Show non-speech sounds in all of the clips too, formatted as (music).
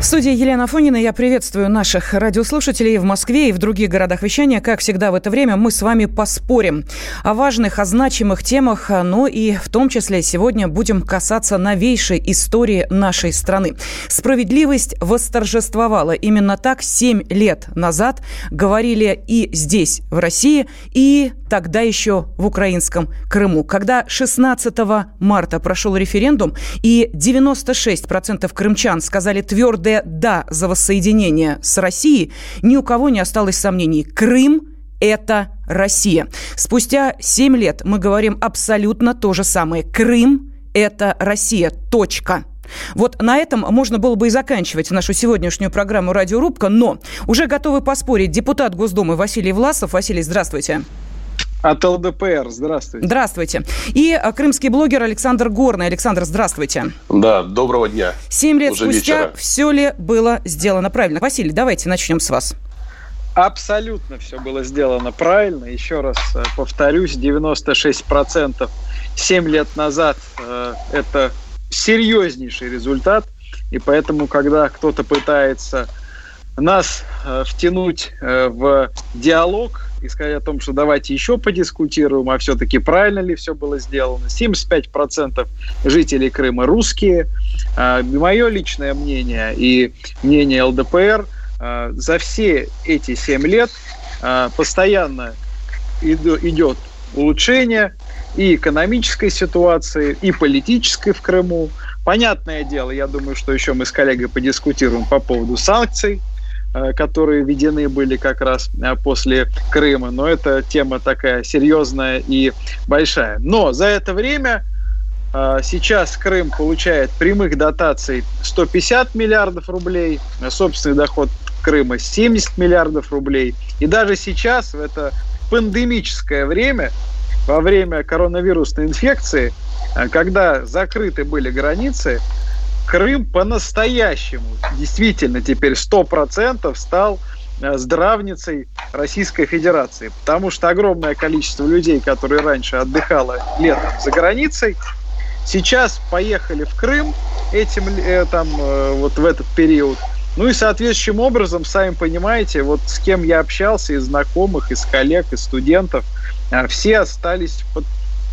В студии Елена Фонина я приветствую наших радиослушателей в Москве и в других городах вещания. Как всегда в это время мы с вами поспорим о важных, о значимых темах, но и в том числе сегодня будем касаться новейшей истории нашей страны. Справедливость восторжествовала. Именно так семь лет назад говорили и здесь, в России, и тогда еще в украинском Крыму. Когда 16 марта прошел референдум, и 96% крымчан сказали твердое «да» за воссоединение с Россией, ни у кого не осталось сомнений. Крым – это Россия. Спустя 7 лет мы говорим абсолютно то же самое. Крым – это Россия. Точка. Вот на этом можно было бы и заканчивать нашу сегодняшнюю программу «Радиорубка», но уже готовы поспорить депутат Госдумы Василий Власов. Василий, здравствуйте. От ЛДПР. Здравствуйте. Здравствуйте. И а, крымский блогер Александр Горный. Александр, здравствуйте. Да, доброго дня. Семь лет Уже спустя вечера. все ли было сделано правильно? Василий, давайте начнем с вас. Абсолютно все было сделано правильно. Еще раз э, повторюсь, 96% 7 лет назад э, это серьезнейший результат. И поэтому, когда кто-то пытается нас э, втянуть э, в диалог и сказать о том, что давайте еще подискутируем, а все-таки правильно ли все было сделано. 75% жителей Крыма русские. Э, мое личное мнение и мнение ЛДПР э, за все эти 7 лет постоянно идет улучшение и экономической ситуации, и политической в Крыму. Понятное дело, я думаю, что еще мы с коллегой подискутируем по поводу санкций, которые введены были как раз э, после Крыма. Но это тема такая серьезная и большая. Но за это время э, Сейчас Крым получает прямых дотаций 150 миллиардов рублей, собственный доход Крыма 70 миллиардов рублей. И даже сейчас, в это пандемическое время, во время коронавирусной инфекции, когда закрыты были границы, Крым по-настоящему, действительно теперь 100% стал э, здравницей Российской Федерации. Потому что огромное количество людей, которые раньше отдыхало летом за границей, сейчас поехали в Крым этим, э, там, э, вот в этот период. Ну и соответствующим образом, сами понимаете, вот с кем я общался, из знакомых, из коллег, из студентов, все остались под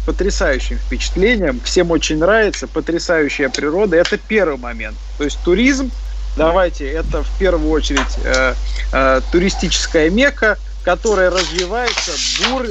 потрясающим впечатлением. Всем очень нравится, потрясающая природа. Это первый момент. То есть туризм, давайте, это в первую очередь э, э, туристическая мека, которая развивается бур,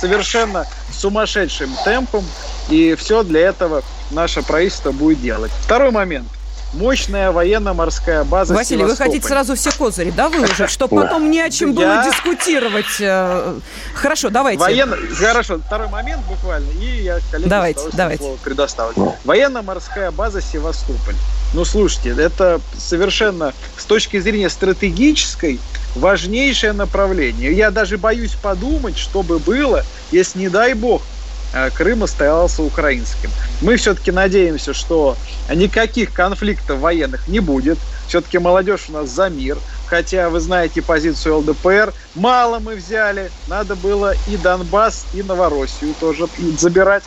совершенно сумасшедшим темпом, и все для этого наше правительство будет делать. Второй момент – мощная военно-морская база Василий, вы хотите сразу все козыри, да, выложить, чтобы потом не о чем было дискутировать? Э, хорошо, давайте. Военно... Хорошо, второй момент буквально, и я коллеге давайте, давайте. слово предоставлю. Военно-морская база Севастополь. Ну, слушайте, это совершенно с точки зрения стратегической важнейшее направление. Я даже боюсь подумать, что бы было, если, не дай бог, Крым оставался украинским. Мы все-таки надеемся, что никаких конфликтов военных не будет. Все-таки молодежь у нас за мир. Хотя вы знаете позицию ЛДПР. Мало мы взяли. Надо было и Донбасс, и Новороссию тоже забирать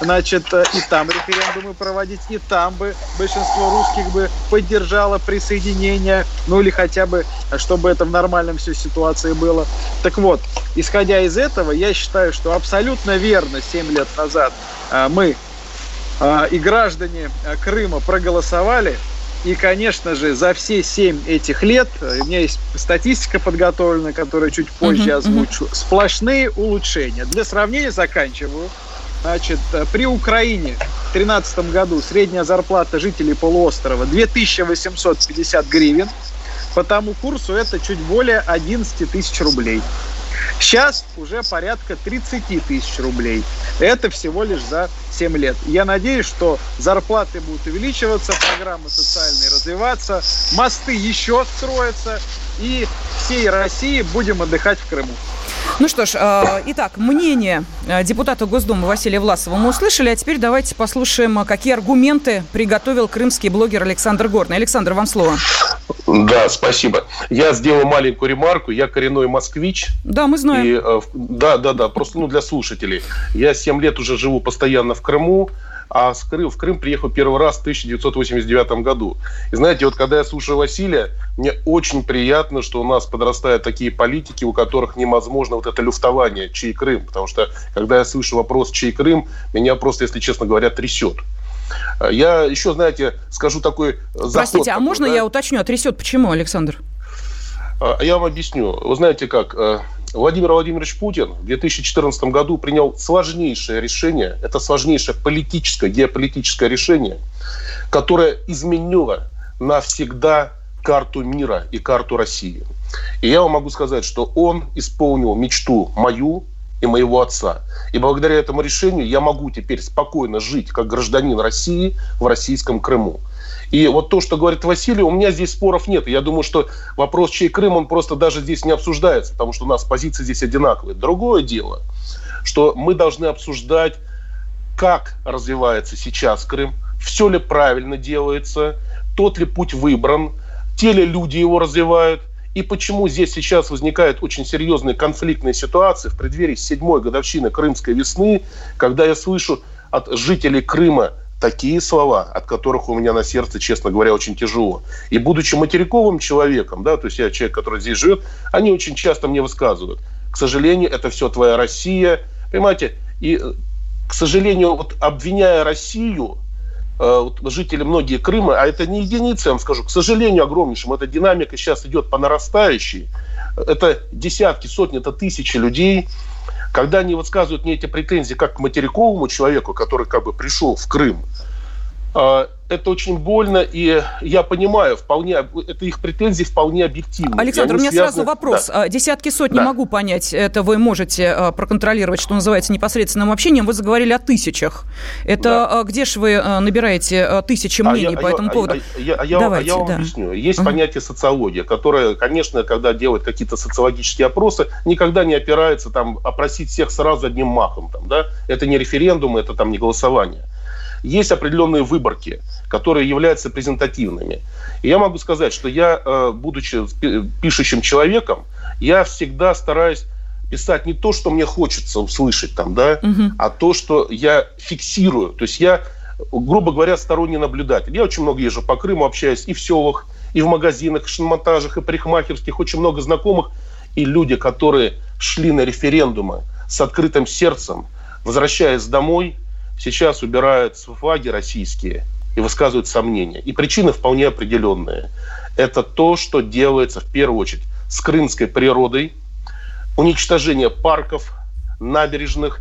значит, э, и там референдумы проводить, и там бы большинство русских бы поддержало присоединение, ну или хотя бы, чтобы это в нормальном все ситуации было. Так вот, исходя из этого, я считаю, что абсолютно верно 7 лет назад э, мы э, и граждане Крыма проголосовали, и, конечно же, за все семь этих лет, у меня есть статистика подготовлена, которую чуть позже uh-huh, озвучу, uh-huh. сплошные улучшения. Для сравнения заканчиваю. Значит, э, при Украине в 2013 году средняя зарплата жителей полуострова 2850 гривен. По тому курсу это чуть более 11 тысяч рублей. Сейчас уже порядка 30 тысяч рублей. Это всего лишь за 7 лет. Я надеюсь, что зарплаты будут увеличиваться, программы социальные развиваться, мосты еще строятся, и всей России будем отдыхать в Крыму. Ну что ж, э, итак, мнение э, депутата Госдумы Василия Власова мы услышали, а теперь давайте послушаем, какие аргументы приготовил крымский блогер Александр Горный. Александр, вам слово. Да, спасибо. Я сделал маленькую ремарку. Я коренной москвич. Да, мы знаем. И, э, да, да, да. Просто ну, для слушателей. Я 7 лет уже живу постоянно в Крыму а в Крым, в Крым приехал первый раз в 1989 году. И знаете, вот когда я слушаю Василия, мне очень приятно, что у нас подрастают такие политики, у которых невозможно вот это люфтование, чей Крым. Потому что, когда я слышу вопрос, чей Крым, меня просто, если честно говоря, трясет. Я еще, знаете, скажу такой заход. Простите, а можно да? я уточню, а трясет почему, Александр? А, я вам объясню. Вы знаете как, э, Владимир Владимирович Путин в 2014 году принял сложнейшее решение, это сложнейшее политическое, геополитическое решение, которое изменило навсегда карту мира и карту России. И я вам могу сказать, что он исполнил мечту мою и моего отца. И благодаря этому решению я могу теперь спокойно жить как гражданин России в российском Крыму. И вот то, что говорит Василий, у меня здесь споров нет. Я думаю, что вопрос, чей Крым, он просто даже здесь не обсуждается, потому что у нас позиции здесь одинаковые. Другое дело, что мы должны обсуждать, как развивается сейчас Крым, все ли правильно делается, тот ли путь выбран, те ли люди его развивают, и почему здесь сейчас возникают очень серьезные конфликтные ситуации в преддверии седьмой годовщины Крымской весны, когда я слышу от жителей Крыма такие слова, от которых у меня на сердце, честно говоря, очень тяжело. И будучи материковым человеком, да, то есть я человек, который здесь живет, они очень часто мне высказывают. К сожалению, это все твоя Россия. Понимаете, и, к сожалению, вот обвиняя Россию, э, жители многие Крыма, а это не единицы, я вам скажу, к сожалению, огромнейшим, эта динамика сейчас идет по нарастающей. Это десятки, сотни, это тысячи людей, когда они высказывают мне эти претензии как к материковому человеку, который как бы пришел в Крым, это очень больно, и я понимаю, вполне, это их претензии вполне объективны. Александр, у меня связаны... сразу вопрос. Да. Десятки сот да. не могу понять, это вы можете а, проконтролировать, что называется, непосредственным общением. Вы заговорили о тысячах. Это да. А, где же вы набираете тысячи мнений а по я, этому поводу? А, я, а, я, Давайте, а я вам да. объясню. Есть uh-huh. понятие социология, которое, конечно, когда делает какие-то социологические опросы, никогда не опирается там опросить всех сразу одним махом. Там, да? Это не референдум, это там не голосование есть определенные выборки, которые являются презентативными. И я могу сказать, что я, э, будучи пишущим человеком, я всегда стараюсь писать не то, что мне хочется услышать там, да, угу. а то, что я фиксирую. То есть я, грубо говоря, сторонний наблюдатель. Я очень много езжу по Крыму, общаюсь и в селах, и в магазинах, и шиномонтажах, и парикмахерских, очень много знакомых. И люди, которые шли на референдумы с открытым сердцем, возвращаясь домой, сейчас убирают флаги российские и высказывают сомнения. И причины вполне определенные. Это то, что делается в первую очередь с крымской природой, уничтожение парков, набережных,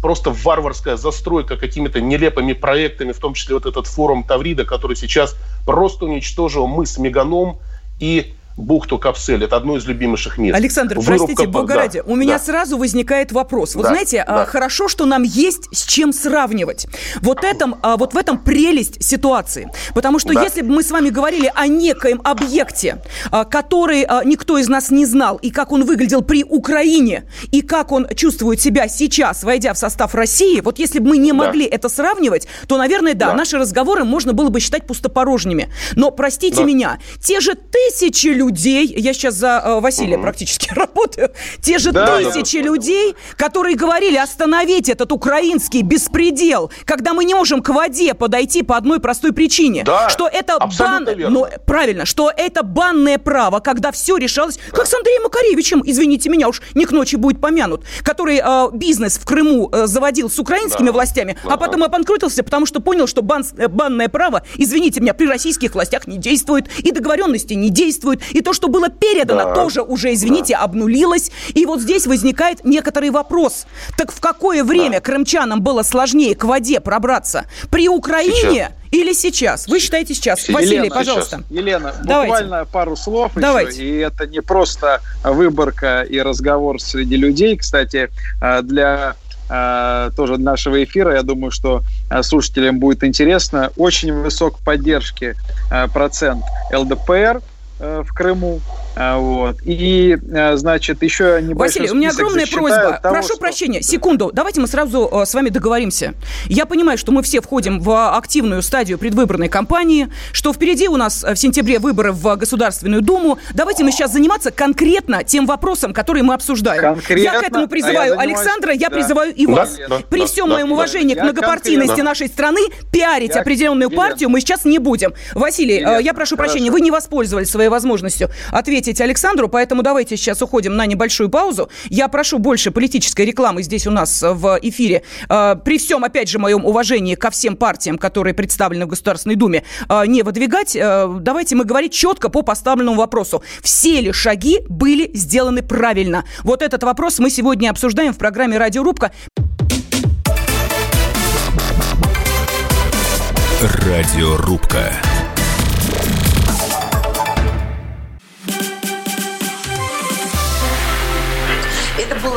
просто варварская застройка какими-то нелепыми проектами, в том числе вот этот форум Таврида, который сейчас просто уничтожил мыс Меганом и бухту Капсель. Это одно из любимейших мест. Александр, Вырубка, простите, бога да, ради, у меня да. сразу возникает вопрос. Вы да, знаете, да. хорошо, что нам есть с чем сравнивать. Вот, этом, а, вот в этом прелесть ситуации. Потому что да. если бы мы с вами говорили о некоем объекте, а, который а, никто из нас не знал, и как он выглядел при Украине, и как он чувствует себя сейчас, войдя в состав России, вот если бы мы не могли да. это сравнивать, то, наверное, да, да, наши разговоры можно было бы считать пустопорожними. Но, простите да. меня, те же тысячи людей, людей, я сейчас за э, Василия угу. практически (laughs) работаю, те же да, тысячи да. людей, которые говорили остановить этот украинский беспредел, когда мы не можем к воде подойти по одной простой причине, да, что это бан, ну правильно, что это банное право, когда все решалось, да. как с Андреем Макаревичем, извините меня, уж не к ночи будет помянут, который э, бизнес в Крыму э, заводил с украинскими да. властями, да. а потом обанкротился, потому что понял, что бан, э, банное право, извините меня, при российских властях не действует, и договоренности не действуют, и то, что было передано, да. тоже уже, извините, да. обнулилось. И вот здесь возникает некоторый вопрос. Так в какое время да. крымчанам было сложнее к воде пробраться? При Украине сейчас. или сейчас? Вы считаете сейчас? сейчас. Василий, Елена, пожалуйста. Сейчас. Елена, Давайте. буквально пару слов Давайте. еще. И это не просто выборка и разговор среди людей. Кстати, а, для э, тоже нашего эфира. Я думаю, что э, слушателям будет интересно. Очень высок поддержки процент ЛДПР в Крыму. А, вот. И, а, значит, еще небольшой Василий, у меня огромная просьба. Того, Прошу что... прощения, секунду. Давайте мы сразу э, с вами договоримся. Я понимаю, что мы все входим в активную стадию предвыборной кампании, что впереди у нас в сентябре выборы в Государственную Думу. Давайте мы сейчас заниматься конкретно тем вопросом, который мы обсуждаем. Конкретно? Я к этому призываю а я Александра, я да. призываю и вас. Да, При да, всем да, моем да, уважении да. к многопартийности конкретно. нашей страны пиарить я... определенную Елена. партию мы сейчас не будем. Василий, Елена. я прошу Хорошо. прощения, вы не воспользовались своей возможностью ответить ответить Александру, поэтому давайте сейчас уходим на небольшую паузу. Я прошу больше политической рекламы здесь у нас в эфире. Э, при всем, опять же, моем уважении ко всем партиям, которые представлены в Государственной Думе, э, не выдвигать. Э, давайте мы говорить четко по поставленному вопросу. Все ли шаги были сделаны правильно? Вот этот вопрос мы сегодня обсуждаем в программе «Радиорубка». Радиорубка.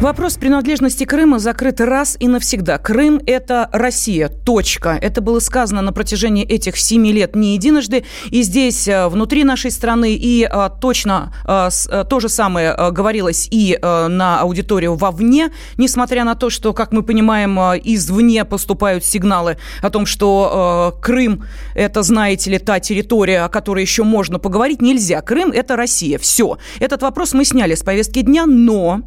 Вопрос принадлежности Крыма закрыт раз и навсегда. Крым – это Россия. Точка. Это было сказано на протяжении этих семи лет не единожды. И здесь, э, внутри нашей страны, и а, точно а, то же самое говорилось и на аудиторию вовне, несмотря на то, что, как мы понимаем, извне поступают сигналы о том, что Крым – это, знаете ли, та территория, о которой еще можно поговорить. Нельзя. Крым – это Россия. Все. Этот вопрос мы сняли с повестки дня, но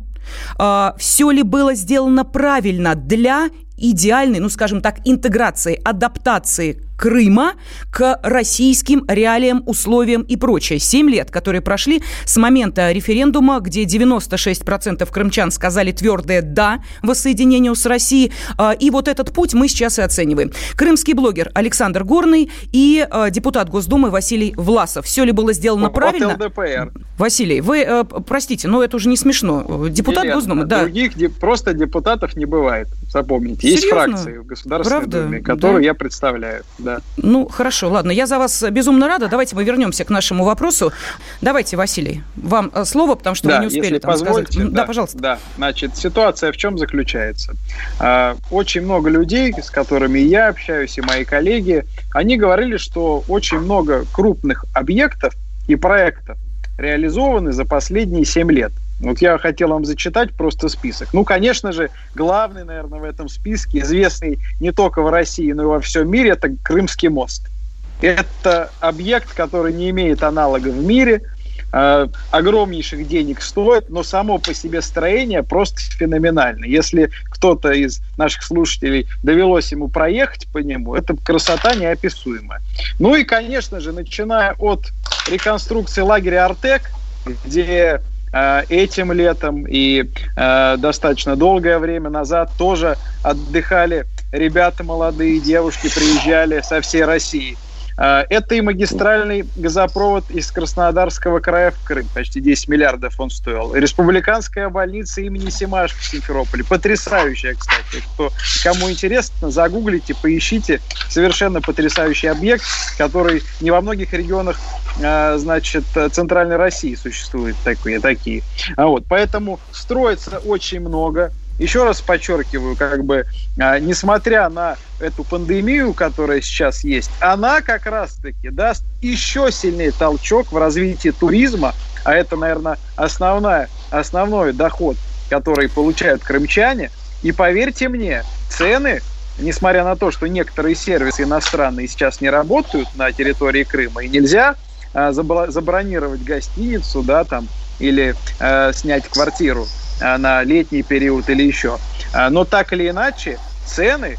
все ли было сделано правильно для идеальной, ну, скажем так, интеграции, адаптации Крыма к российским реалиям, условиям и прочее. Семь лет, которые прошли с момента референдума, где 96% крымчан сказали твердое «да» воссоединению с Россией. А, и вот этот путь мы сейчас и оцениваем. Крымский блогер Александр Горный и а, депутат Госдумы Василий Власов. Все ли было сделано От правильно? ЛДПР. Василий, вы, э, простите, но это уже не смешно. Депутат Нет, Госдумы, да. Других просто депутатов не бывает, запомните. Есть Серьезно? фракции в Государственной Правда? Думе, которую да. я представляю да. Ну, хорошо, ладно. Я за вас безумно рада. Давайте мы вернемся к нашему вопросу. Давайте, Василий, вам э, слово, потому что да, вы не успели если там позволите, сказать. Да, да, пожалуйста. Да, значит, ситуация в чем заключается? А, очень много людей, с которыми я общаюсь, и мои коллеги, они говорили, что очень много крупных объектов и проектов реализованы за последние 7 лет – вот я хотел вам зачитать просто список. Ну, конечно же, главный, наверное, в этом списке, известный не только в России, но и во всем мире, это Крымский мост. Это объект, который не имеет аналога в мире, э, огромнейших денег стоит, но само по себе строение просто феноменально. Если кто-то из наших слушателей довелось ему проехать по нему, это красота неописуемая. Ну и, конечно же, начиная от реконструкции лагеря «Артек», где этим летом и э, достаточно долгое время назад тоже отдыхали ребята молодые, девушки приезжали со всей России – это и магистральный газопровод из Краснодарского края в Крым. Почти 10 миллиардов он стоил. Республиканская больница имени Симашко в Симферополе. Потрясающая, кстати. Кто, кому интересно, загуглите, поищите. Совершенно потрясающий объект, который не во многих регионах а, значит, Центральной России существуют такие. такие. А вот, поэтому строится очень много еще раз подчеркиваю, как бы, а, несмотря на эту пандемию, которая сейчас есть, она как раз-таки даст еще сильнее толчок в развитии туризма, а это, наверное, основная, основной доход, который получают крымчане. И поверьте мне, цены несмотря на то, что некоторые сервисы иностранные сейчас не работают на территории Крыма, и нельзя а, забронировать гостиницу, да, там, или э, снять квартиру на летний период или еще. Э, но так или иначе, цены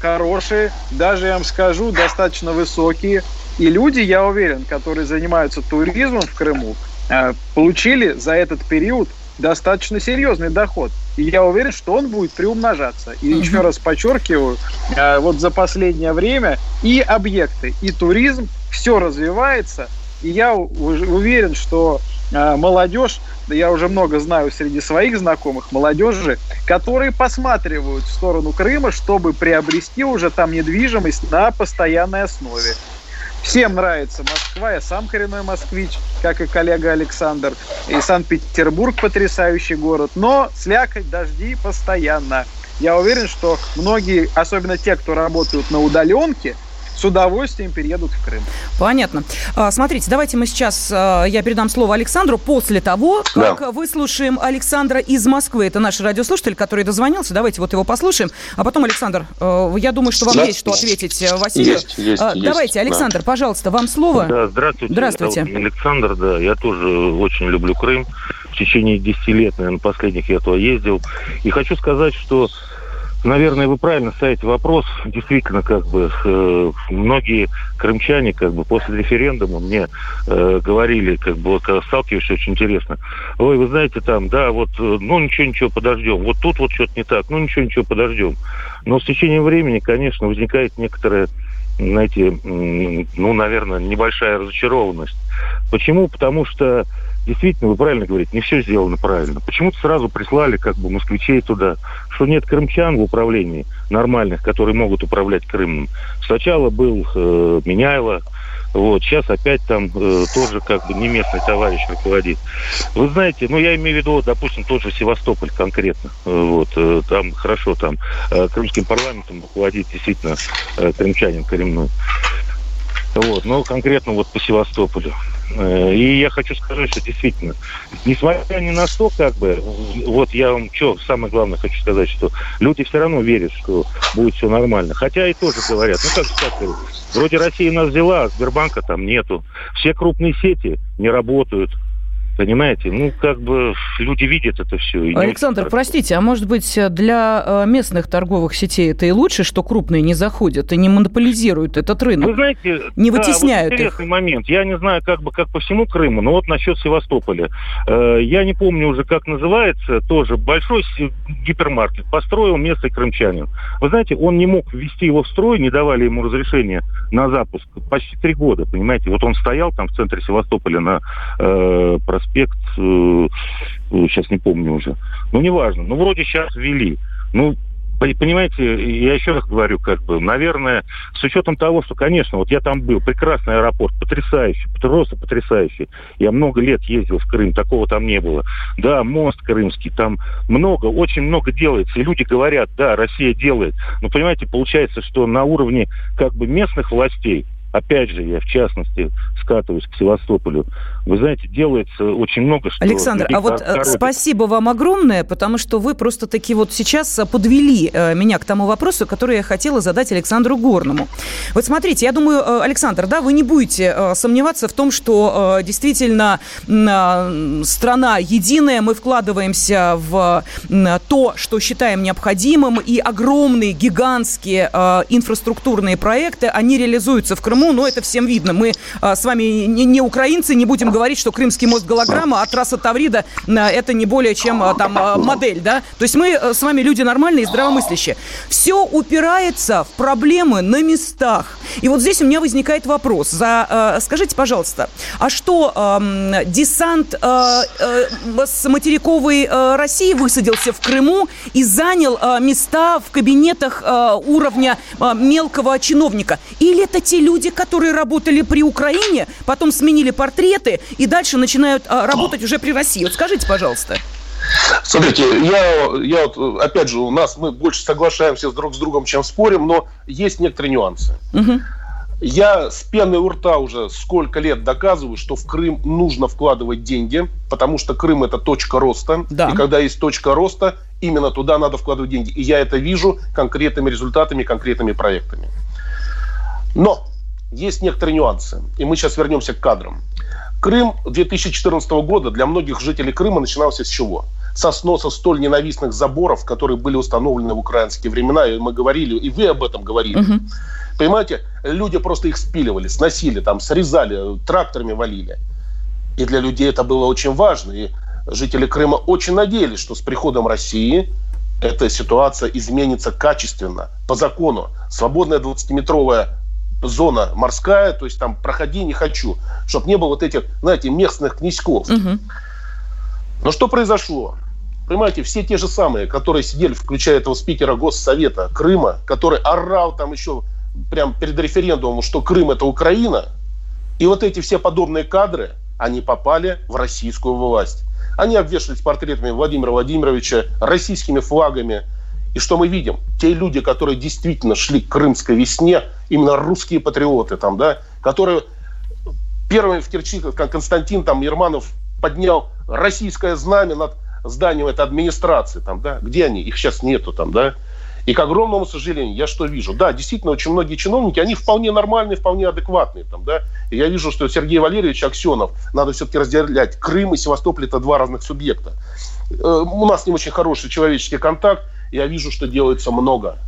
хорошие, даже, я вам скажу, достаточно высокие. И люди, я уверен, которые занимаются туризмом в Крыму, э, получили за этот период достаточно серьезный доход. И я уверен, что он будет приумножаться. И еще раз подчеркиваю, э, вот за последнее время и объекты, и туризм, все развивается. И я уверен, что э, молодежь, да я уже много знаю среди своих знакомых молодежи, которые посматривают в сторону Крыма, чтобы приобрести уже там недвижимость на постоянной основе. Всем нравится Москва, я сам коренной москвич, как и коллега Александр. И Санкт-Петербург потрясающий город, но слякоть, дожди постоянно. Я уверен, что многие, особенно те, кто работают на удаленке, с удовольствием переедут в Крым. Понятно. А, смотрите, давайте мы сейчас, а, я передам слово Александру после того, как да. выслушаем Александра из Москвы. Это наш радиослушатель, который дозвонился. Давайте вот его послушаем. А потом, Александр, а, я думаю, что вам да. есть что ответить э, Василию. Есть, есть, давайте, есть, Александр, да. пожалуйста, вам слово. Да, здравствуйте. Здравствуйте. Александр, да, я тоже очень люблю Крым. В течение 10 лет, наверное, последних я туда ездил. И хочу сказать, что Наверное, вы правильно ставите вопрос. Действительно, как бы э, многие крымчане, как бы после референдума мне э, говорили, как бы вот когда сталкиваешься, очень интересно. Ой, вы знаете, там, да, вот, э, ну ничего, ничего, подождем. Вот тут вот что-то не так, ну ничего, ничего, подождем. Но с течением времени, конечно, возникает некоторая знаете, ну, наверное, небольшая разочарованность. Почему? Потому что действительно, вы правильно говорите, не все сделано правильно. Почему-то сразу прислали как бы москвичей туда, что нет крымчан в управлении нормальных, которые могут управлять Крымом. Сначала был э, Меняйло, вот, сейчас опять там э, тоже как бы не местный товарищ руководит. Вы знаете, ну я имею в виду, допустим, тот же Севастополь конкретно. Э, вот, э, там хорошо, там э, крымским парламентом руководит действительно э, крымчанин коренной. Вот, но конкретно вот по Севастополю. Э, и я хочу сказать, что действительно, несмотря ни на что, как бы, вот я вам что, самое главное хочу сказать, что люди все равно верят, что будет все нормально. Хотя и тоже говорят, ну как так вроде Россия нас взяла, а Сбербанка там нету. Все крупные сети не работают. Понимаете? Ну, как бы люди видят это все. Александр, простите, а может быть для э, местных торговых сетей это и лучше, что крупные не заходят и не монополизируют этот рынок? Вы знаете, не вытесняют да, вот интересный их. момент. Я не знаю, как бы как по всему Крыму, но вот насчет Севастополя. Э, я не помню уже, как называется, тоже большой гипермаркет построил местный крымчанин. Вы знаете, он не мог ввести его в строй, не давали ему разрешения на запуск почти три года, понимаете? Вот он стоял там в центре Севастополя на э, проспект, э, сейчас не помню уже. Ну, неважно. Ну, вроде сейчас ввели. Ну, Понимаете, я еще раз говорю, как бы, наверное, с учетом того, что, конечно, вот я там был, прекрасный аэропорт, потрясающий, просто потрясающий. Я много лет ездил в Крым, такого там не было. Да, мост крымский, там много, очень много делается. И люди говорят, да, Россия делает. Но, понимаете, получается, что на уровне как бы местных властей опять же, я в частности скатываюсь к Севастополю, вы знаете, делается очень много что... Александр, а вот э, коробит. спасибо вам огромное, потому что вы просто таки вот сейчас э, подвели э, меня к тому вопросу, который я хотела задать Александру Горному. Вот смотрите, я думаю, Александр, да, вы не будете сомневаться в том, что действительно страна единая, мы вкладываемся в то, что считаем необходимым, и огромные, гигантские инфраструктурные проекты, они реализуются в Крыму, но это всем видно. Мы с вами не, украинцы, не будем говорить, что Крымский мост голограмма, а трасса Таврида это не более чем там модель, да? То есть мы с вами люди нормальные и здравомыслящие. Все упирается в проблемы на местах. И вот здесь у меня возникает вопрос. За, скажите, пожалуйста, а что э, десант э, э, с материковой э, России высадился в Крыму и занял э, места в кабинетах э, уровня э, мелкого чиновника? Или это те люди, которые работали при Украине, потом сменили портреты и дальше начинают а, работать уже при России. Вот скажите, пожалуйста. Смотрите, я, я вот, опять же, у нас мы больше соглашаемся друг с другом, чем спорим, но есть некоторые нюансы. Угу. Я с пеной у рта уже сколько лет доказываю, что в Крым нужно вкладывать деньги, потому что Крым это точка роста. Да. И когда есть точка роста, именно туда надо вкладывать деньги. И я это вижу конкретными результатами, конкретными проектами. Но есть некоторые нюансы. И мы сейчас вернемся к кадрам. Крым 2014 года для многих жителей Крыма начинался с чего? Со сноса столь ненавистных заборов, которые были установлены в украинские времена, и мы говорили, и вы об этом говорили. Угу. Понимаете, люди просто их спиливали, сносили, там, срезали, тракторами валили. И для людей это было очень важно. И жители Крыма очень надеялись, что с приходом России эта ситуация изменится качественно, по закону. Свободная 20-метровая зона морская, то есть там проходи не хочу, чтобы не было вот этих, знаете, местных князьков. Угу. Но что произошло? Понимаете, все те же самые, которые сидели, включая этого спикера Госсовета Крыма, который орал там еще прям перед референдумом, что Крым это Украина, и вот эти все подобные кадры, они попали в российскую власть. Они обвешались портретами Владимира Владимировича, российскими флагами. И что мы видим? Те люди, которые действительно шли к крымской весне, именно русские патриоты, там, да, которые первыми в Керчи, как Константин там, Ерманов поднял российское знамя над зданием этой администрации, там, да, где они? Их сейчас нету там, да. И к огромному сожалению, я что вижу? Да, действительно, очень многие чиновники, они вполне нормальные, вполне адекватные. Там, да? И я вижу, что Сергей Валерьевич Аксенов, надо все-таки разделять. Крым и Севастополь – это два разных субъекта. Э, у нас не очень хороший человеческий контакт. Я вижу, что делается много.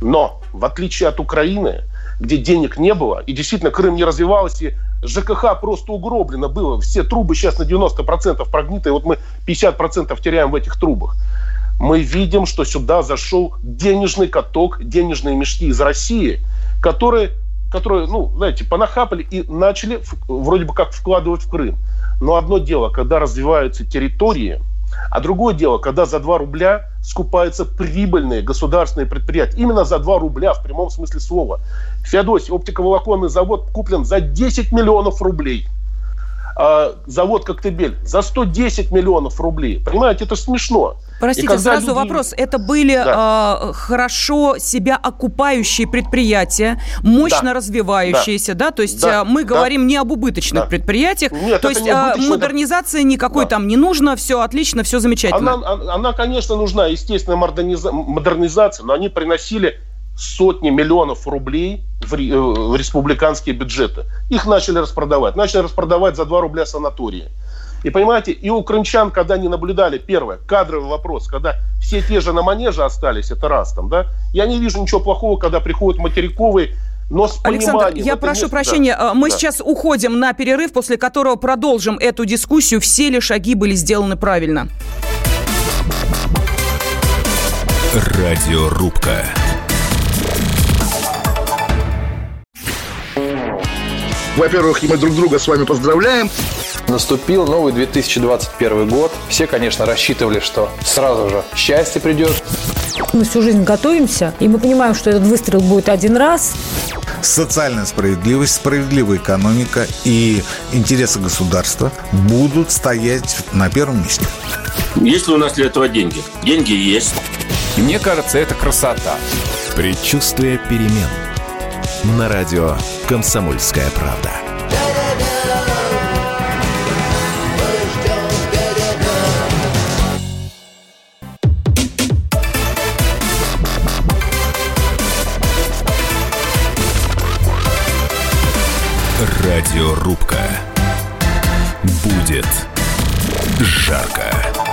Но, в отличие от Украины, где денег не было, и действительно Крым не развивался, и ЖКХ просто угроблено было. Все трубы сейчас на 90% прогниты, и вот мы 50% теряем в этих трубах мы видим, что сюда зашел денежный каток, денежные мешки из России, которые, которые ну, знаете, понахапали и начали вроде бы как вкладывать в Крым. Но одно дело, когда развиваются территории, а другое дело, когда за 2 рубля скупаются прибыльные государственные предприятия. Именно за 2 рубля, в прямом смысле слова. Феодосий, оптиковолоконный завод куплен за 10 миллионов рублей – а, завод «Коктебель» за 110 миллионов рублей. Понимаете, это смешно. Простите, сразу люди... вопрос. Это были да. э, хорошо себя окупающие предприятия, мощно да. развивающиеся, да. да? То есть да. мы говорим да. не об убыточных да. предприятиях. Нет, То есть э, модернизации никакой да. там не нужно, все отлично, все замечательно. Она, она, конечно, нужна, естественно, модернизация, но они приносили сотни миллионов рублей в, э, в республиканские бюджеты. Их начали распродавать. Начали распродавать за 2 рубля санатории. И понимаете, и у крымчан, когда они наблюдали, первое, кадровый вопрос, когда все те же на манеже остались, это раз там, да, я не вижу ничего плохого, когда приходят материковые но с Александр, я прошу место, прощения, да, мы да. сейчас уходим на перерыв, после которого продолжим эту дискуссию. Все ли шаги были сделаны правильно? Радиорубка. Во-первых, мы друг друга с вами поздравляем. Наступил новый 2021 год. Все, конечно, рассчитывали, что сразу же счастье придет. Мы всю жизнь готовимся, и мы понимаем, что этот выстрел будет один раз. Социальная справедливость, справедливая экономика и интересы государства будут стоять на первом месте. Есть ли у нас для этого деньги? Деньги есть. И мне кажется, это красота. Предчувствие перемен. На радио «Комсомольская правда». Радиорубка. Будет жарко.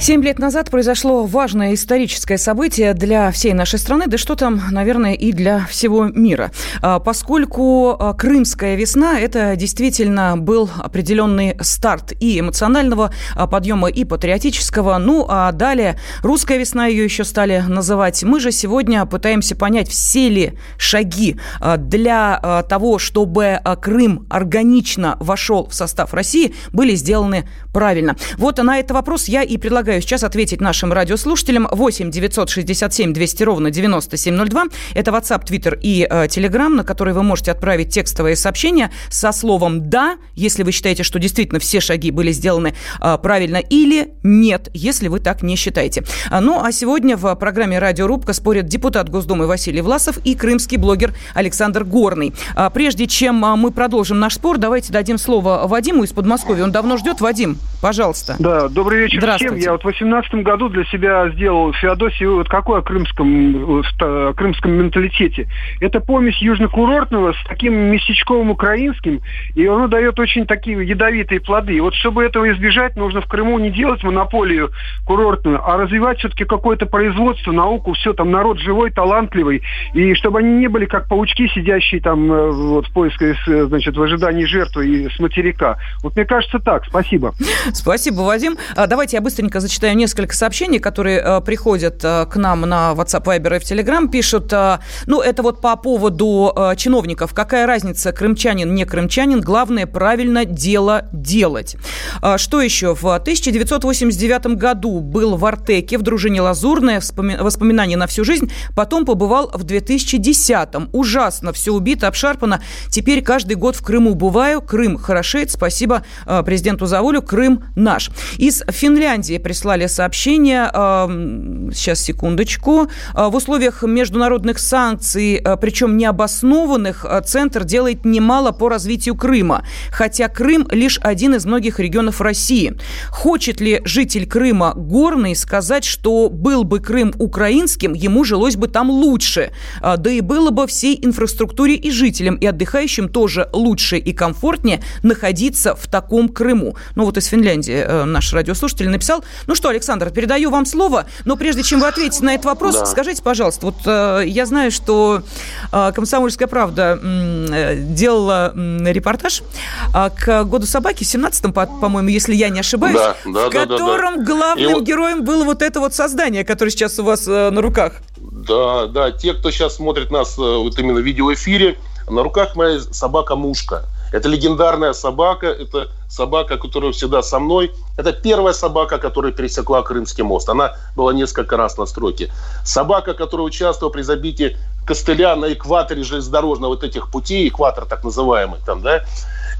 Семь лет назад произошло важное историческое событие для всей нашей страны, да что там, наверное, и для всего мира. А, поскольку а, Крымская весна – это действительно был определенный старт и эмоционального а, подъема, и патриотического. Ну, а далее русская весна ее еще стали называть. Мы же сегодня пытаемся понять, все ли шаги для того, чтобы Крым органично вошел в состав России, были сделаны правильно. Вот на этот вопрос я и предлагаю предлагаю сейчас ответить нашим радиослушателям. 8 967 200 ровно 9702. Это WhatsApp, Twitter и э, Telegram, на который вы можете отправить текстовые сообщения со словом «да», если вы считаете, что действительно все шаги были сделаны э, правильно, или «нет», если вы так не считаете. А, ну, а сегодня в программе «Радиорубка» спорят депутат Госдумы Василий Власов и крымский блогер Александр Горный. А, прежде чем а, мы продолжим наш спор, давайте дадим слово Вадиму из Подмосковья. Он давно ждет. Вадим. Пожалуйста. Да, добрый вечер всем. Я вот в 18 году для себя сделал Феодосию вот какой о крымском, о крымском менталитете. Это помесь южно-курортного с таким местечковым украинским, и оно дает очень такие ядовитые плоды. И вот чтобы этого избежать, нужно в Крыму не делать монополию курортную, а развивать все-таки какое-то производство, науку, все, там народ живой, талантливый, и чтобы они не были как паучки, сидящие там э, вот в поиске, э, значит, в ожидании жертвы и с материка. Вот мне кажется так. Спасибо. Спасибо, Вадим. А, давайте я быстренько зачитаю несколько сообщений, которые э, приходят к нам на WhatsApp, Viber и в Telegram. Пишут, ну, это вот по поводу чиновников. Какая разница, крымчанин, не крымчанин? Главное, правильно дело делать. Что еще? В 1989 году был в Артеке, в дружине Лазурная, воспоминания на всю жизнь. Потом побывал в 2010-м. Ужасно, все убито, обшарпано. Теперь каждый год в Крыму бываю. Крым хорошеет. Спасибо президенту Заволю. Крым наш. Из Финляндии прислали сообщение. А, сейчас, секундочку. В условиях международных санкций, причем необоснованных, Центр делает немало по развитию Крыма. Хотя Крым лишь один из многих регионов России. Хочет ли житель Крыма горный сказать, что был бы Крым украинским, ему жилось бы там лучше. А, да и было бы всей инфраструктуре и жителям, и отдыхающим тоже лучше и комфортнее находиться в таком Крыму. Ну вот из Финляндии э, наш радиослушатель написал. Ну что, Александр, передаю вам слово, но прежде чем вы ответите на этот вопрос, да. скажите, пожалуйста, вот э, я знаю, что э, «Комсомольская правда» делала репортаж к году собаки, 17-м, по-моему, если я не ошибаюсь, да, да, в котором да, да, да. главным И героем было вот это вот создание, которое сейчас у вас на руках. Да, да, те, кто сейчас смотрит нас вот именно в видеоэфире, на руках моя собака-мушка. Это легендарная собака, это собака, которая всегда со мной. Это первая собака, которая пересекла Крымский мост. Она была несколько раз на стройке. Собака, которая участвовала при забитии костыля на экваторе железнодорожного вот этих путей, экватор так называемый там, да,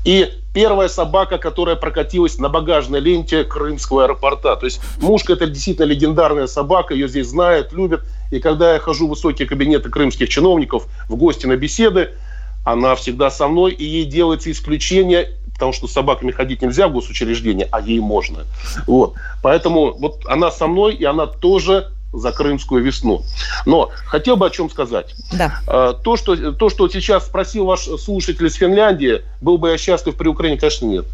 и первая собака, которая прокатилась на багажной ленте Крымского аэропорта. То есть Мушка – это действительно легендарная собака, ее здесь знают, любят. И когда я хожу в высокие кабинеты крымских чиновников в гости на беседы, она всегда со мной, и ей делается исключение, потому что с собаками ходить нельзя в госучреждение, а ей можно. Вот. Поэтому вот она со мной, и она тоже за крымскую весну. Но хотел бы о чем сказать. Да. А, то, что, то, что сейчас спросил ваш слушатель из Финляндии, был бы я счастлив при Украине, конечно, нет.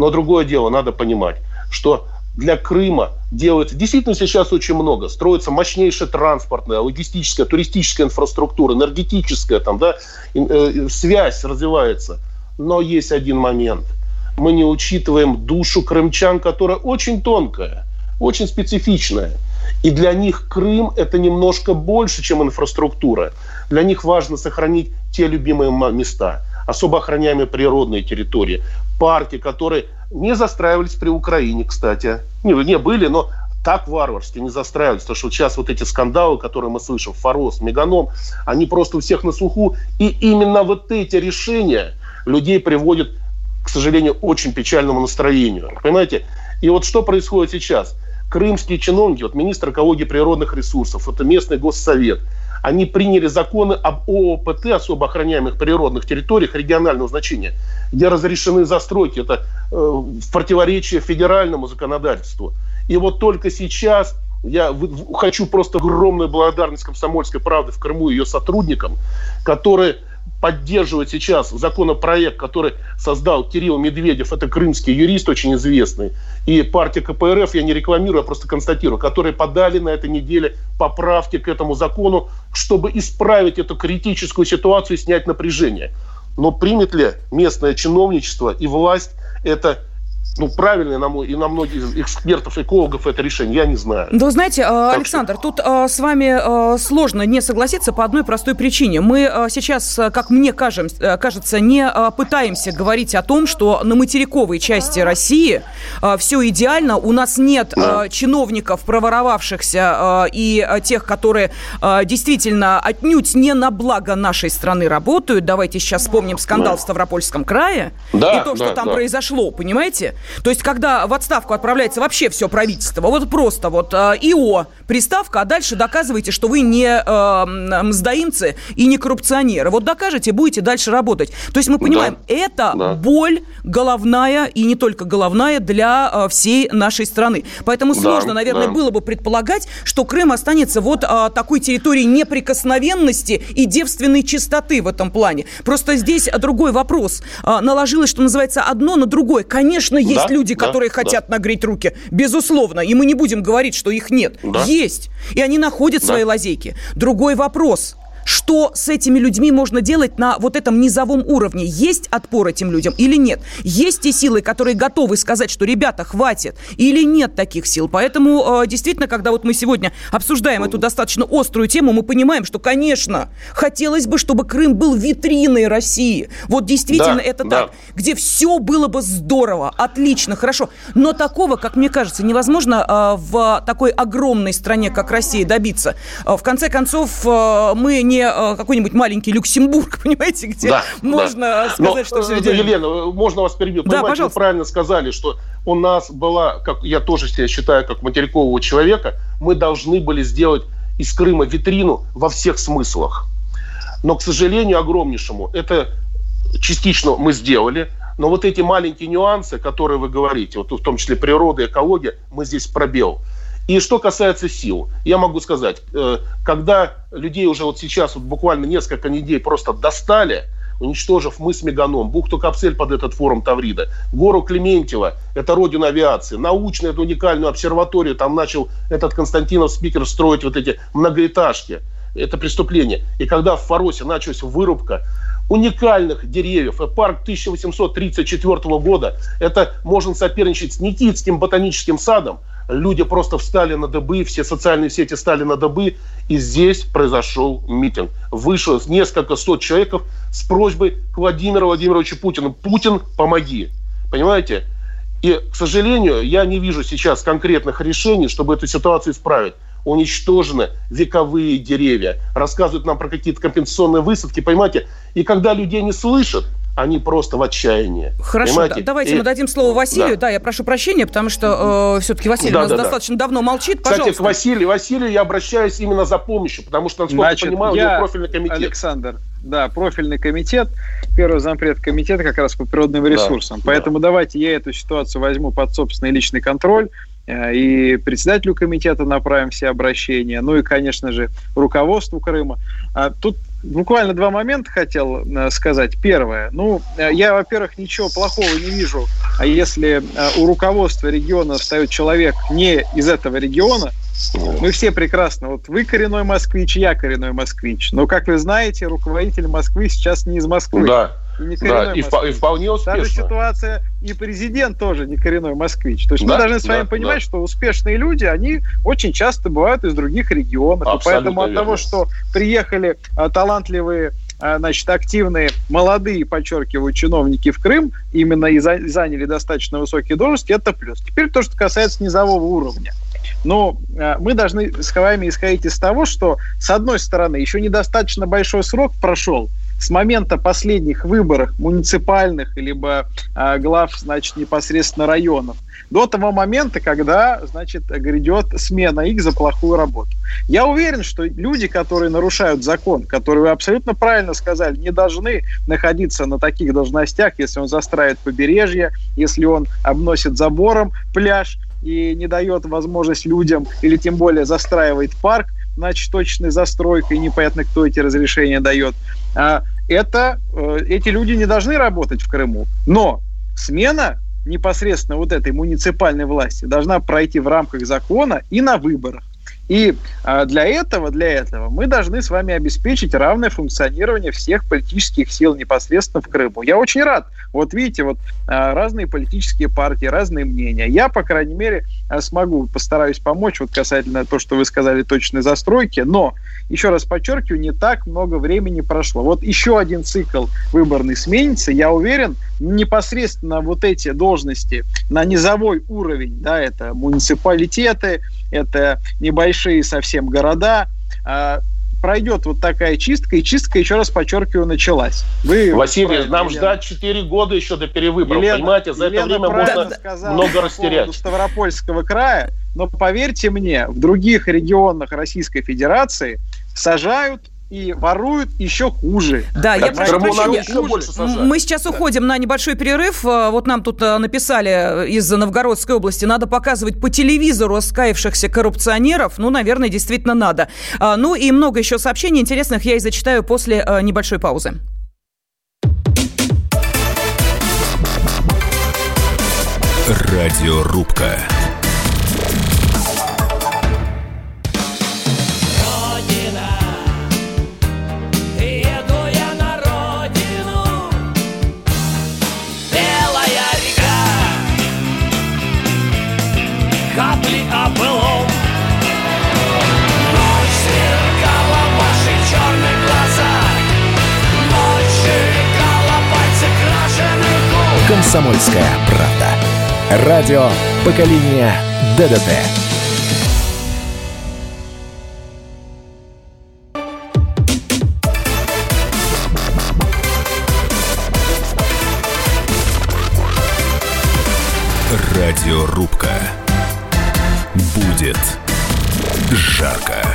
Но другое дело, надо понимать, что для Крыма делается действительно сейчас очень много. Строится мощнейшая транспортная, логистическая, туристическая инфраструктура, энергетическая, там, да, э, связь развивается. Но есть один момент. Мы не учитываем душу крымчан, которая очень тонкая, очень специфичная. И для них Крым – это немножко больше, чем инфраструктура. Для них важно сохранить те любимые места, особо охраняемые природные территории, парки, которые не застраивались при Украине, кстати. Не, не были, но так варварски не застраивались. Потому что сейчас вот эти скандалы, которые мы слышим, Форос, Меганом, они просто у всех на слуху. И именно вот эти решения людей приводят, к сожалению, очень печальному настроению. Понимаете? И вот что происходит сейчас? Крымские чиновники, вот министр экологии природных ресурсов, это местный госсовет – они приняли законы об ООПТ, особо охраняемых природных территориях регионального значения, где разрешены застройки. Это э, в противоречие федеральному законодательству. И вот только сейчас я хочу просто огромную благодарность комсомольской правды в Крыму и ее сотрудникам, которые поддерживает сейчас законопроект, который создал Кирилл Медведев, это крымский юрист очень известный, и партия КПРФ, я не рекламирую, я просто констатирую, которые подали на этой неделе поправки к этому закону, чтобы исправить эту критическую ситуацию и снять напряжение. Но примет ли местное чиновничество и власть это ну, правильное на мой, и на многих экспертов, экологов это решение, я не знаю. Да, знаете, так Александр, что... тут а, с вами а, сложно не согласиться по одной простой причине. Мы а, сейчас, как мне кажется, кажется, не пытаемся говорить о том, что на материковой части России все идеально, у нас нет да. чиновников, проворовавшихся и тех, которые действительно отнюдь не на благо нашей страны работают. Давайте сейчас вспомним скандал да. в Ставропольском крае да, и то, что да, там да. произошло, понимаете? То есть, когда в отставку отправляется вообще все правительство, вот просто вот э, ИО, приставка, а дальше доказывайте, что вы не э, мздоимцы и не коррупционеры. Вот докажете, будете дальше работать. То есть мы понимаем, да. это да. боль головная и не только головная для э, всей нашей страны. Поэтому сложно, да, наверное, да. было бы предполагать, что Крым останется вот э, такой территорией неприкосновенности и девственной чистоты в этом плане. Просто здесь другой вопрос. Э, наложилось, что называется, одно на другое. Конечно, есть да, люди, которые да, хотят нагреть руки. Безусловно. И мы не будем говорить, что их нет. Да. Есть. И они находят да. свои лазейки. Другой вопрос – что с этими людьми можно делать на вот этом низовом уровне? Есть отпор этим людям или нет? Есть те силы, которые готовы сказать, что, ребята, хватит, или нет таких сил? Поэтому, э, действительно, когда вот мы сегодня обсуждаем эту достаточно острую тему, мы понимаем, что, конечно, хотелось бы, чтобы Крым был витриной России. Вот действительно да, это да. так. Где все было бы здорово, отлично, хорошо. Но такого, как мне кажется, невозможно э, в такой огромной стране, как Россия, добиться. Э, в конце концов, мы не Э, какой-нибудь маленький Люксембург, (laughs) понимаете, где да, можно да. сказать, Но, что все идеально. Елена, можно вас перебью? Да, понимаете, пожалуйста. Вы правильно сказали, что у нас была, как я тоже себя считаю, как материкового человека, мы должны были сделать из Крыма витрину во всех смыслах. Но, к сожалению, огромнейшему, это частично мы сделали, но вот эти маленькие нюансы, которые вы говорите, вот в том числе природа, экология, мы здесь пробел. И что касается сил, я могу сказать, э, когда людей уже вот сейчас, вот буквально несколько недель просто достали, уничтожив мыс Меганом, бухту Капсель под этот форум Таврида, гору Клементьева, это родина авиации, научную, эту уникальную обсерваторию, там начал этот Константинов спикер строить вот эти многоэтажки. Это преступление. И когда в Фаросе началась вырубка уникальных деревьев, парк 1834 года, это можно соперничать с Никитским ботаническим садом, люди просто встали на дыбы, все социальные сети стали на дыбы, и здесь произошел митинг. Вышло несколько сот человек с просьбой к Владимиру Владимировичу Путину. Путин, помоги. Понимаете? И, к сожалению, я не вижу сейчас конкретных решений, чтобы эту ситуацию исправить. Уничтожены вековые деревья. Рассказывают нам про какие-то компенсационные высадки, понимаете? И когда людей не слышат, они просто в отчаянии. Хорошо, понимаете? давайте и... мы дадим слово Василию. Да. да, я прошу прощения, потому что э, все-таки Василий да, у нас да, достаточно да. давно молчит. Пожалуйста. Кстати, к Василию, Василию я обращаюсь именно за помощью, потому что, насколько Значит, я понимаю, я, у него профильный комитет. Александр, да, профильный комитет, первый зампред комитета как раз по природным ресурсам. Да, Поэтому да. давайте я эту ситуацию возьму под собственный личный контроль и председателю комитета направим все обращения, ну и, конечно же, руководству Крыма. А тут буквально два момента хотел э, сказать. Первое. Ну, э, я, во-первых, ничего плохого не вижу, а если у руководства региона встает человек не из этого региона, мы все прекрасно. Вот вы коренной москвич, я коренной москвич. Но, как вы знаете, руководитель Москвы сейчас не из Москвы. Да. И, не да, и, и вполне успешно. Даже ситуация, и президент тоже не коренной москвич. То есть да, мы должны с вами да, понимать, да. что успешные люди, они очень часто бывают из других регионов. Абсолютно и поэтому от того, что приехали а, талантливые а, значит, активные молодые, подчеркиваю, чиновники в Крым именно и заняли достаточно высокие должности, это плюс. Теперь то, что касается низового уровня. Но э, мы должны с вами исходить из того, что, с одной стороны, еще недостаточно большой срок прошел с момента последних выборов муниципальных, либо э, глав, значит, непосредственно районов, до того момента, когда, значит, грядет смена их за плохую работу. Я уверен, что люди, которые нарушают закон, которые вы абсолютно правильно сказали, не должны находиться на таких должностях, если он застраивает побережье, если он обносит забором пляж, и не дает возможность людям, или тем более застраивает парк, значит, точной застройкой, непонятно, кто эти разрешения дает. А это, э, эти люди не должны работать в Крыму. Но смена непосредственно вот этой муниципальной власти должна пройти в рамках закона и на выборах. И а, для этого, для этого мы должны с вами обеспечить равное функционирование всех политических сил непосредственно в Крыму. Я очень рад. Вот видите, вот а, разные политические партии, разные мнения. Я, по крайней мере, а, смогу, постараюсь помочь вот касательно того, что вы сказали, точной застройки. Но, еще раз подчеркиваю, не так много времени прошло. Вот еще один цикл выборный сменится. Я уверен, непосредственно вот эти должности на низовой уровень, да, это муниципалитеты, это небольшие совсем города, а, пройдет вот такая чистка, и чистка, еще раз подчеркиваю, началась. Вы Василий, нам Елена. ждать 4 года еще до перевыборов, Елена, понимаете? За Елена это время можно много растерять. Ставропольского края, но поверьте мне, в других регионах Российской Федерации сажают и воруют еще хуже. Да, я прошу прощения. Мы сейчас уходим на небольшой перерыв. А, вот нам тут а, написали из Новгородской области, надо показывать по телевизору раскаявшихся коррупционеров. Ну, наверное, действительно надо. А, ну и много еще сообщений интересных я и зачитаю после небольшой паузы. Радиорубка. «Комсомольская правда». Радио поколения ДДТ». Радиорубка. Будет жарко.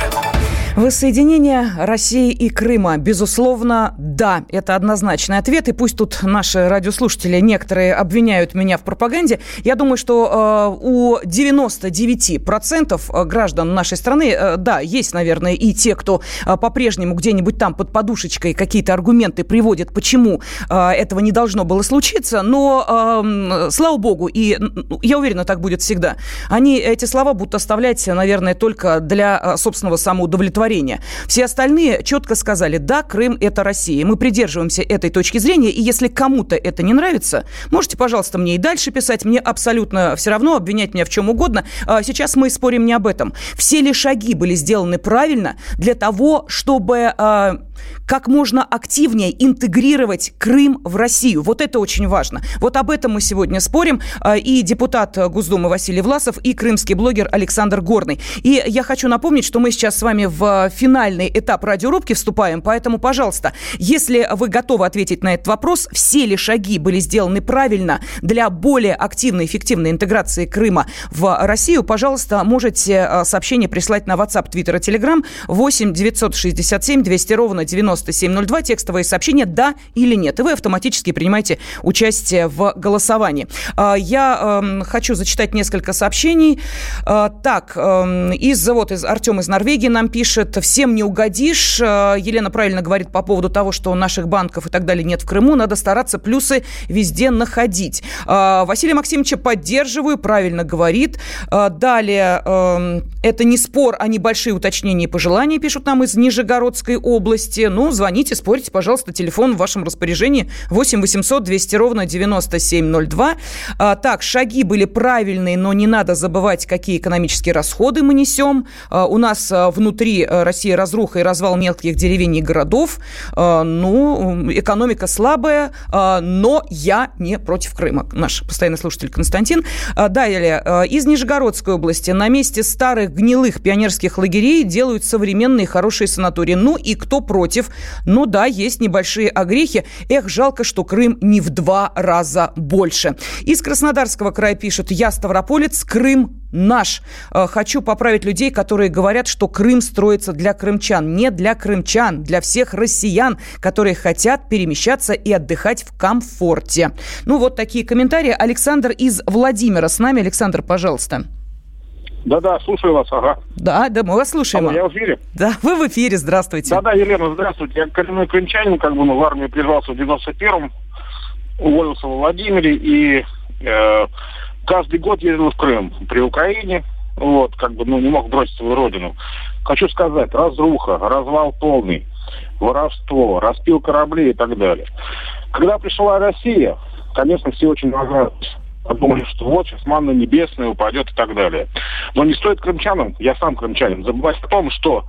Воссоединение России и Крыма, безусловно, да, это однозначный ответ. И пусть тут наши радиослушатели некоторые обвиняют меня в пропаганде, я думаю, что э, у 99% граждан нашей страны, э, да, есть, наверное, и те, кто э, по-прежнему где-нибудь там под подушечкой какие-то аргументы приводит, почему э, этого не должно было случиться, но, э, слава богу, и я уверена, так будет всегда, они эти слова будут оставлять, наверное, только для э, собственного самоудовлетворения удовлетворения. Все остальные четко сказали, да, Крым – это Россия. Мы придерживаемся этой точки зрения, и если кому-то это не нравится, можете, пожалуйста, мне и дальше писать. Мне абсолютно все равно, обвинять меня в чем угодно. А сейчас мы спорим не об этом. Все ли шаги были сделаны правильно для того, чтобы а, как можно активнее интегрировать Крым в Россию. Вот это очень важно. Вот об этом мы сегодня спорим. А, и депутат Госдумы Василий Власов, и крымский блогер Александр Горный. И я хочу напомнить, что мы сейчас с вами в финальный этап радиорубки вступаем, поэтому, пожалуйста, если вы готовы ответить на этот вопрос, все ли шаги были сделаны правильно для более активной, эффективной интеграции Крыма в Россию, пожалуйста, можете а, сообщение прислать на WhatsApp, Twitter и Telegram 8 967 200 ровно 9702, текстовые сообщения «да» или «нет». И вы автоматически принимаете участие в голосовании. А, я эм, хочу зачитать несколько сообщений. Так, эм, из, вот, из, Артем из Норвегии нам пишет, всем не угодишь. А, Елена правильно говорит по поводу того, что наших банков и так далее нет в Крыму. Надо стараться плюсы везде находить. Василия Максимовича поддерживаю, правильно говорит. Далее, эм, это не спор, а небольшие уточнения и пожелания, пишут нам из Нижегородской области. Ну, звоните, спорьте, пожалуйста, телефон в вашем распоряжении 8 800 200 ровно 9702. А, так, шаги были правильные, но не надо забывать, какие экономические расходы мы несем. У нас внутри России разруха и развал мелких деревень и городов. А, ну, экономика слабая, а, но я не против Крыма. Наш постоянный слушатель Константин. Далее, из Нижегородской области на месте старых гнилых пионерских лагерей делают современные хорошие санатории. Ну и кто против. Ну да, есть небольшие огрехи. Эх, жалко, что Крым не в два раза больше. Из Краснодарского края пишут, я Ставрополец, Крым наш. Э, хочу поправить людей, которые говорят, что Крым строится для крымчан. Не для крымчан, для всех россиян, которые хотят перемещаться и отдыхать в комфорте. Ну вот такие комментарии. Александр из Владимира с нами. Александр, пожалуйста. Да-да, слушаю вас, ага. Да, да, мы вас слушаем. Алло, я в эфире? Да, вы в эфире, здравствуйте. Да-да, Елена, здравствуйте. Я коренной крымчанин, как бы ну, в армии призвался в 91-м, уволился в Владимире и э, каждый год ездил в Крым при Украине, вот, как бы, ну, не мог бросить свою родину. Хочу сказать, разруха, развал полный, воровство, распил корабли и так далее. Когда пришла Россия, конечно, все очень возрадовались подумали, что вот сейчас манна небесная упадет и так далее. Но не стоит крымчанам, я сам крымчанин, забывать о том, что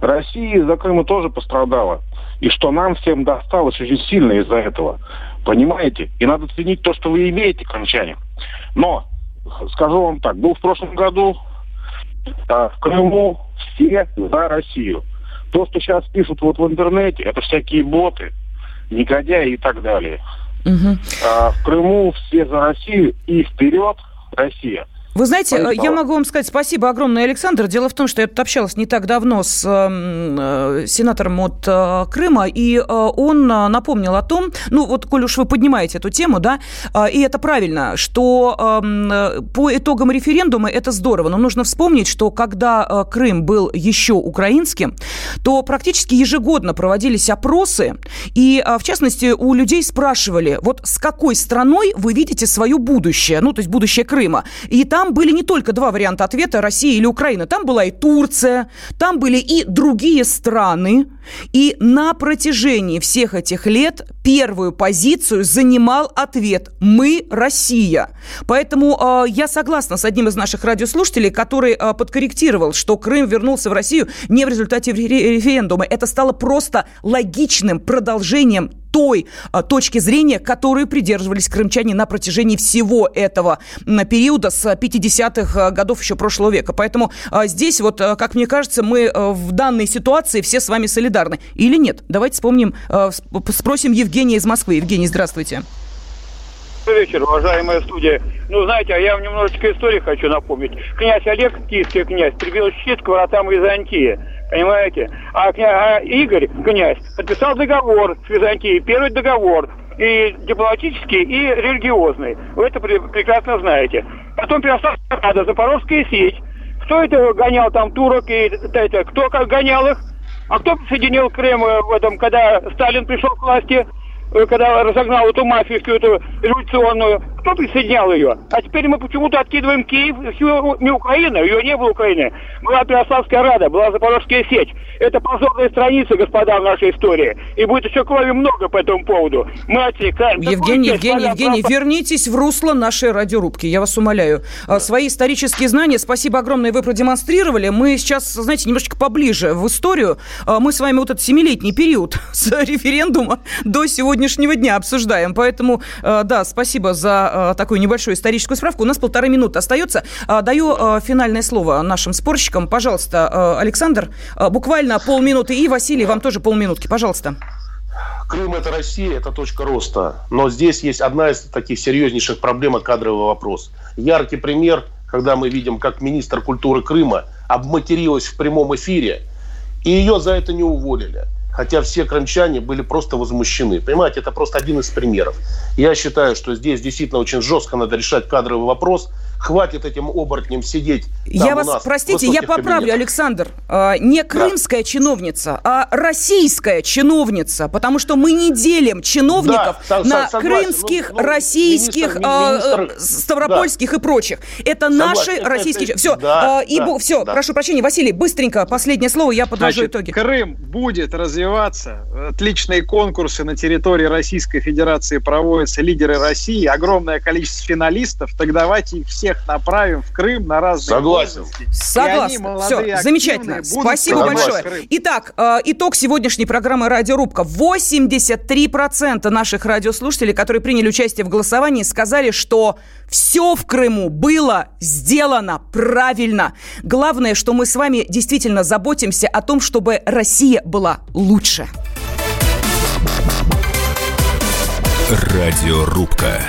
Россия из-за Крыма тоже пострадала. И что нам всем досталось очень сильно из-за этого. Понимаете? И надо ценить то, что вы имеете, крымчане. Но, скажу вам так, был в прошлом году а, в Крыму все за Россию. То, что сейчас пишут вот в интернете, это всякие боты, негодяи и так далее. Угу. А в Крыму все за Россию и вперед Россия. Вы знаете, Спасибо. я могу вам сказать спасибо огромное, Александр. Дело в том, что я тут общалась не так давно с э, сенатором от э, Крыма, и э, он напомнил о том, ну вот, коль уж вы поднимаете эту тему, да, э, и это правильно, что э, по итогам референдума это здорово, но нужно вспомнить, что когда э, Крым был еще украинским, то практически ежегодно проводились опросы, и э, в частности у людей спрашивали, вот с какой страной вы видите свое будущее, ну то есть будущее Крыма, и там там были не только два варианта ответа, Россия или Украина. Там была и Турция, там были и другие страны. И на протяжении всех этих лет первую позицию занимал ответ «Мы Россия». Поэтому э, я согласна с одним из наших радиослушателей, который э, подкорректировал, что Крым вернулся в Россию не в результате референдума. Это стало просто логичным продолжением той а, точки зрения, которой придерживались крымчане на протяжении всего этого периода с 50-х а, годов еще прошлого века. Поэтому а, здесь вот, как мне кажется, мы в данной ситуации все с вами солидарны. Или нет? Давайте вспомним, спросим Евгения из Москвы. Евгений, здравствуйте. Добрый вечер, уважаемая студия. Ну, знаете, а я вам немножечко истории хочу напомнить. Князь Олег, киевский князь, прибил щит к воротам Византии. Понимаете? А, а Игорь, князь, подписал договор с Византией, первый договор, и дипломатический, и религиозный. Вы это прекрасно знаете. Потом перестал Запорожская сеть. Кто это гонял там турок и это, кто как гонял их? А кто присоединил Крым э, в этом, когда Сталин пришел к власти? Э, когда разогнал эту мафию, эту революционную, кто присоединял ее? А теперь мы почему-то откидываем Киев, всю, не Украину, ее не было Украины. Была Переславская Рада, была Запорожская сеть. Это позорная страница, господа, в нашей истории. И будет еще крови много по этому поводу. Мы отсекаем. Евгений, Евгений, Евгений, просто... вернитесь в русло нашей радиорубки, я вас умоляю. Да. Свои исторические знания, спасибо огромное, вы продемонстрировали. Мы сейчас, знаете, немножечко поближе в историю. А, мы с вами вот этот семилетний период (laughs) с референдума до сегодняшнего дня обсуждаем. Поэтому, а, да, спасибо за Э, такую небольшую историческую справку. У нас полторы минуты остается. Э, даю э, финальное слово нашим спорщикам. Пожалуйста, Александр, буквально полминуты. И Василий, вам тоже полминутки. Пожалуйста. Крым – это Россия, это точка роста. Но здесь есть одна из таких серьезнейших проблем – кадровый вопрос. Яркий пример, когда мы видим, как министр культуры Крыма обматерилась в прямом эфире, и ее за это не уволили хотя все крымчане были просто возмущены. Понимаете, это просто один из примеров. Я считаю, что здесь действительно очень жестко надо решать кадровый вопрос – Хватит этим оборотням сидеть. Я вас, простите, я поправлю, кабинетах. Александр. А, не крымская да. чиновница, а российская чиновница, потому что мы не делим чиновников да, на согласен. крымских, ну, ну, российских, министр, а, министр, ставропольских да. и прочих. Это согласен. наши это, российские. Это, все, да, а, и да, все. Да. Прошу прощения, Василий, быстренько последнее слово, я подвожу Значит, итоги. Крым будет развиваться. Отличные конкурсы на территории Российской Федерации проводятся лидеры России, огромное количество финалистов. Так давайте их все всех направим в Крым на разные Согласен. Должности. Согласен. Все, замечательно. Спасибо большое. Итак, э, итог сегодняшней программы «Радиорубка». 83% наших радиослушателей, которые приняли участие в голосовании, сказали, что все в Крыму было сделано правильно. Главное, что мы с вами действительно заботимся о том, чтобы Россия была лучше. Радиорубка.